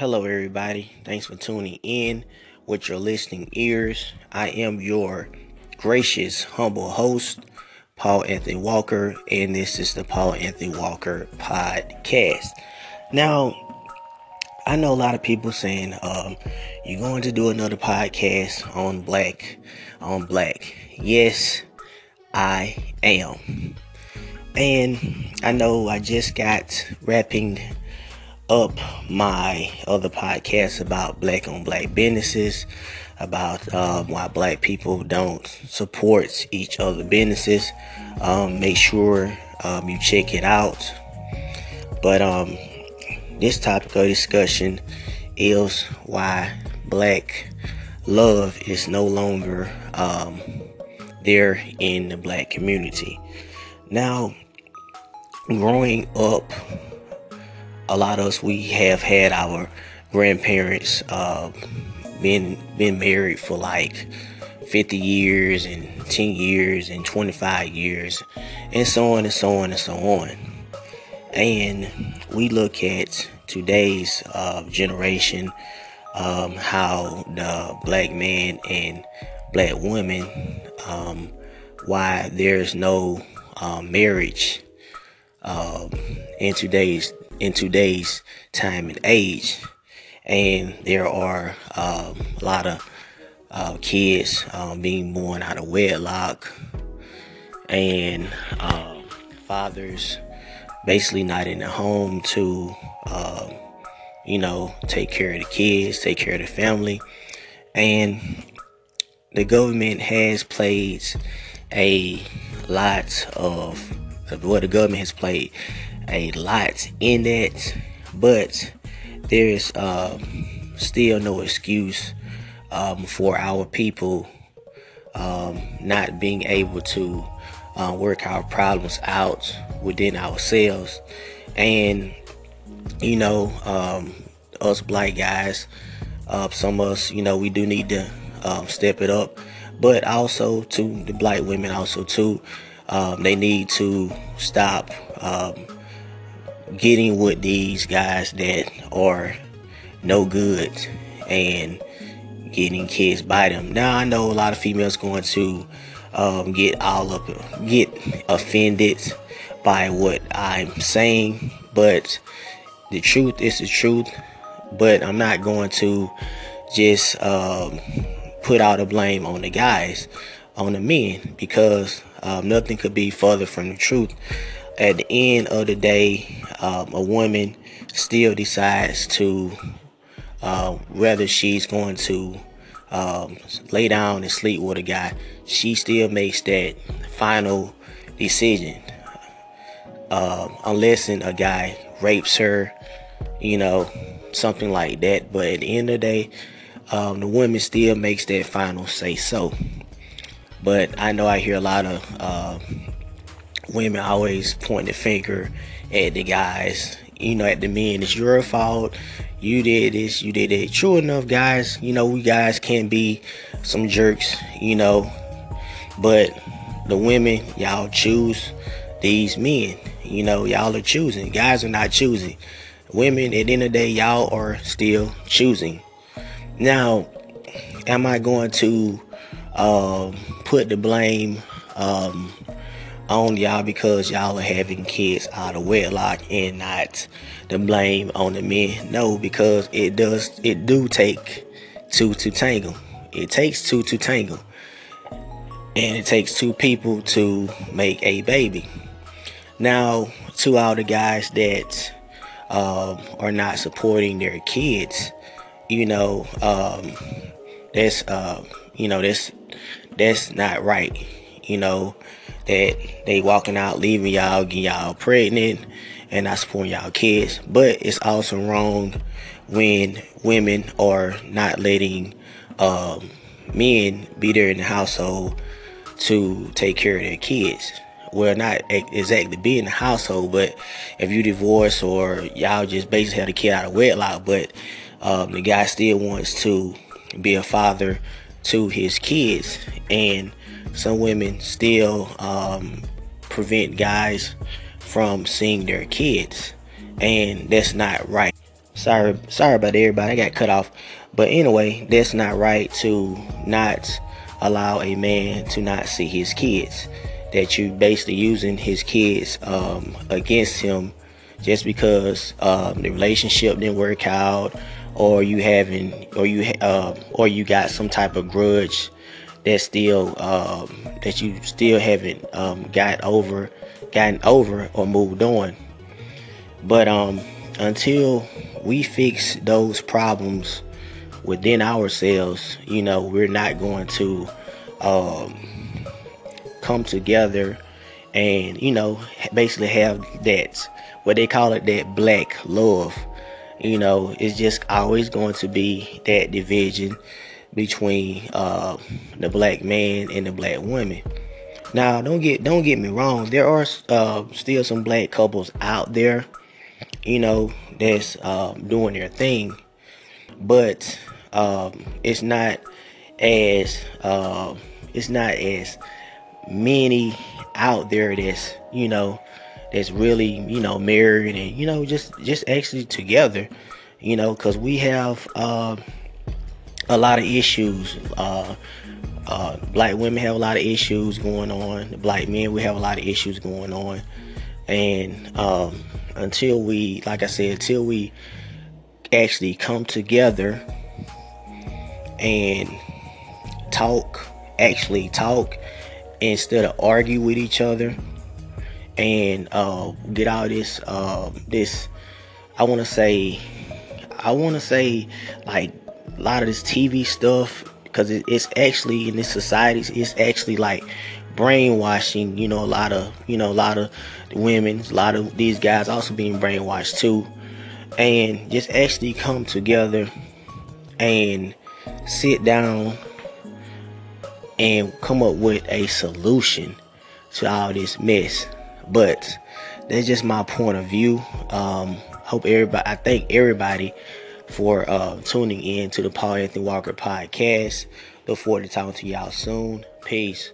Hello, everybody. Thanks for tuning in with your listening ears. I am your gracious, humble host, Paul Anthony Walker, and this is the Paul Anthony Walker podcast. Now, I know a lot of people saying um, you're going to do another podcast on black on black. Yes, I am. And I know I just got wrapping up my other podcast about black on black businesses, about um, why black people don't support each other businesses. Um, make sure um, you check it out. But um, this topic of discussion is why black love is no longer um, there in the black community. Now, growing up a lot of us we have had our grandparents uh, been been married for like 50 years and 10 years and 25 years and so on and so on and so on. And we look at today's uh, generation um, how the black man and black woman um, why there's no uh, marriage um, in today's in today's time and age. And there are um, a lot of uh, kids um, being born out of wedlock, and um, fathers basically not in the home to, um, you know, take care of the kids, take care of the family. And the government has played a lot of, what the government has played a lot in it, but there's um, still no excuse um, for our people um, not being able to uh, work our problems out within ourselves. And, you know, um, us black guys, uh, some of us, you know, we do need to um, step it up. But also, to the black women, also, too, um, they need to stop getting with these guys that are no good and getting kids by them. Now I know a lot of females going to um, get all up, get offended by what I'm saying, but the truth is the truth. But I'm not going to just um, put all the blame on the guys, on the men, because um, nothing could be further from the truth at the end of the day, um, a woman still decides to uh, whether she's going to um, lay down and sleep with a guy, she still makes that final decision. Uh, unless a guy rapes her, you know, something like that. But at the end of the day, um, the woman still makes that final say so. But I know I hear a lot of uh, women always point the finger at the guys, you know, at the men. It's your fault. You did this, you did it. True enough, guys, you know, we guys can be some jerks, you know, but the women, y'all choose these men. You know, y'all are choosing. Guys are not choosing. Women, at the end of the day, y'all are still choosing. Now, am I going to um, put the blame um, on y'all because y'all are having kids out of wedlock and not the blame on the men. No, because it does it do take two to tangle. It takes two to tangle. And it takes two people to make a baby. Now, to all the guys that um, are not supporting their kids, you know, um, that's uh, you know that's that's not right. You know, that they walking out, leaving y'all, getting y'all pregnant, and not supporting y'all kids. But it's also wrong when women are not letting um, men be there in the household to take care of their kids. Well, not exactly be in the household, but if you divorce or y'all just basically had a kid out of wedlock, but um, the guy still wants to be a father to his kids, and some women still um, prevent guys from seeing their kids, and that's not right. Sorry, sorry about everybody. I got cut off. But anyway, that's not right to not allow a man to not see his kids. That you basically using his kids um, against him just because um, the relationship didn't work out, or you having, or you uh, or you got some type of grudge that still um, that you still haven't um, got over, gotten over or moved on. But um, until we fix those problems within ourselves, you know, we're not going to um, come together and, you know, basically have that, what they call it, that black love. You know, it's just always going to be that division between uh, the black man and the black woman. Now, don't get don't get me wrong. There are uh, still some black couples out there, you know, that's uh, doing their thing, but um, it's not as uh, it's not as many out there that's you know that's really you know married and you know just just actually together you know because we have uh, a lot of issues. Uh, uh, black women have a lot of issues going on. Black men we have a lot of issues going on. And um, until we like i said until we actually come together and talk, actually talk instead of argue with each other and uh, get all this uh, this I want to say I want to say like a lot of this TV stuff because it, it's actually in this society it's actually like brainwashing you know a lot of you know a lot of women a lot of these guys also being brainwashed too and just actually come together and sit down and come up with a solution to all this mess. But that's just my point of view. Um, hope everybody, I thank everybody for uh, tuning in to the Paul Anthony Walker podcast. Look forward to talking to y'all soon. Peace.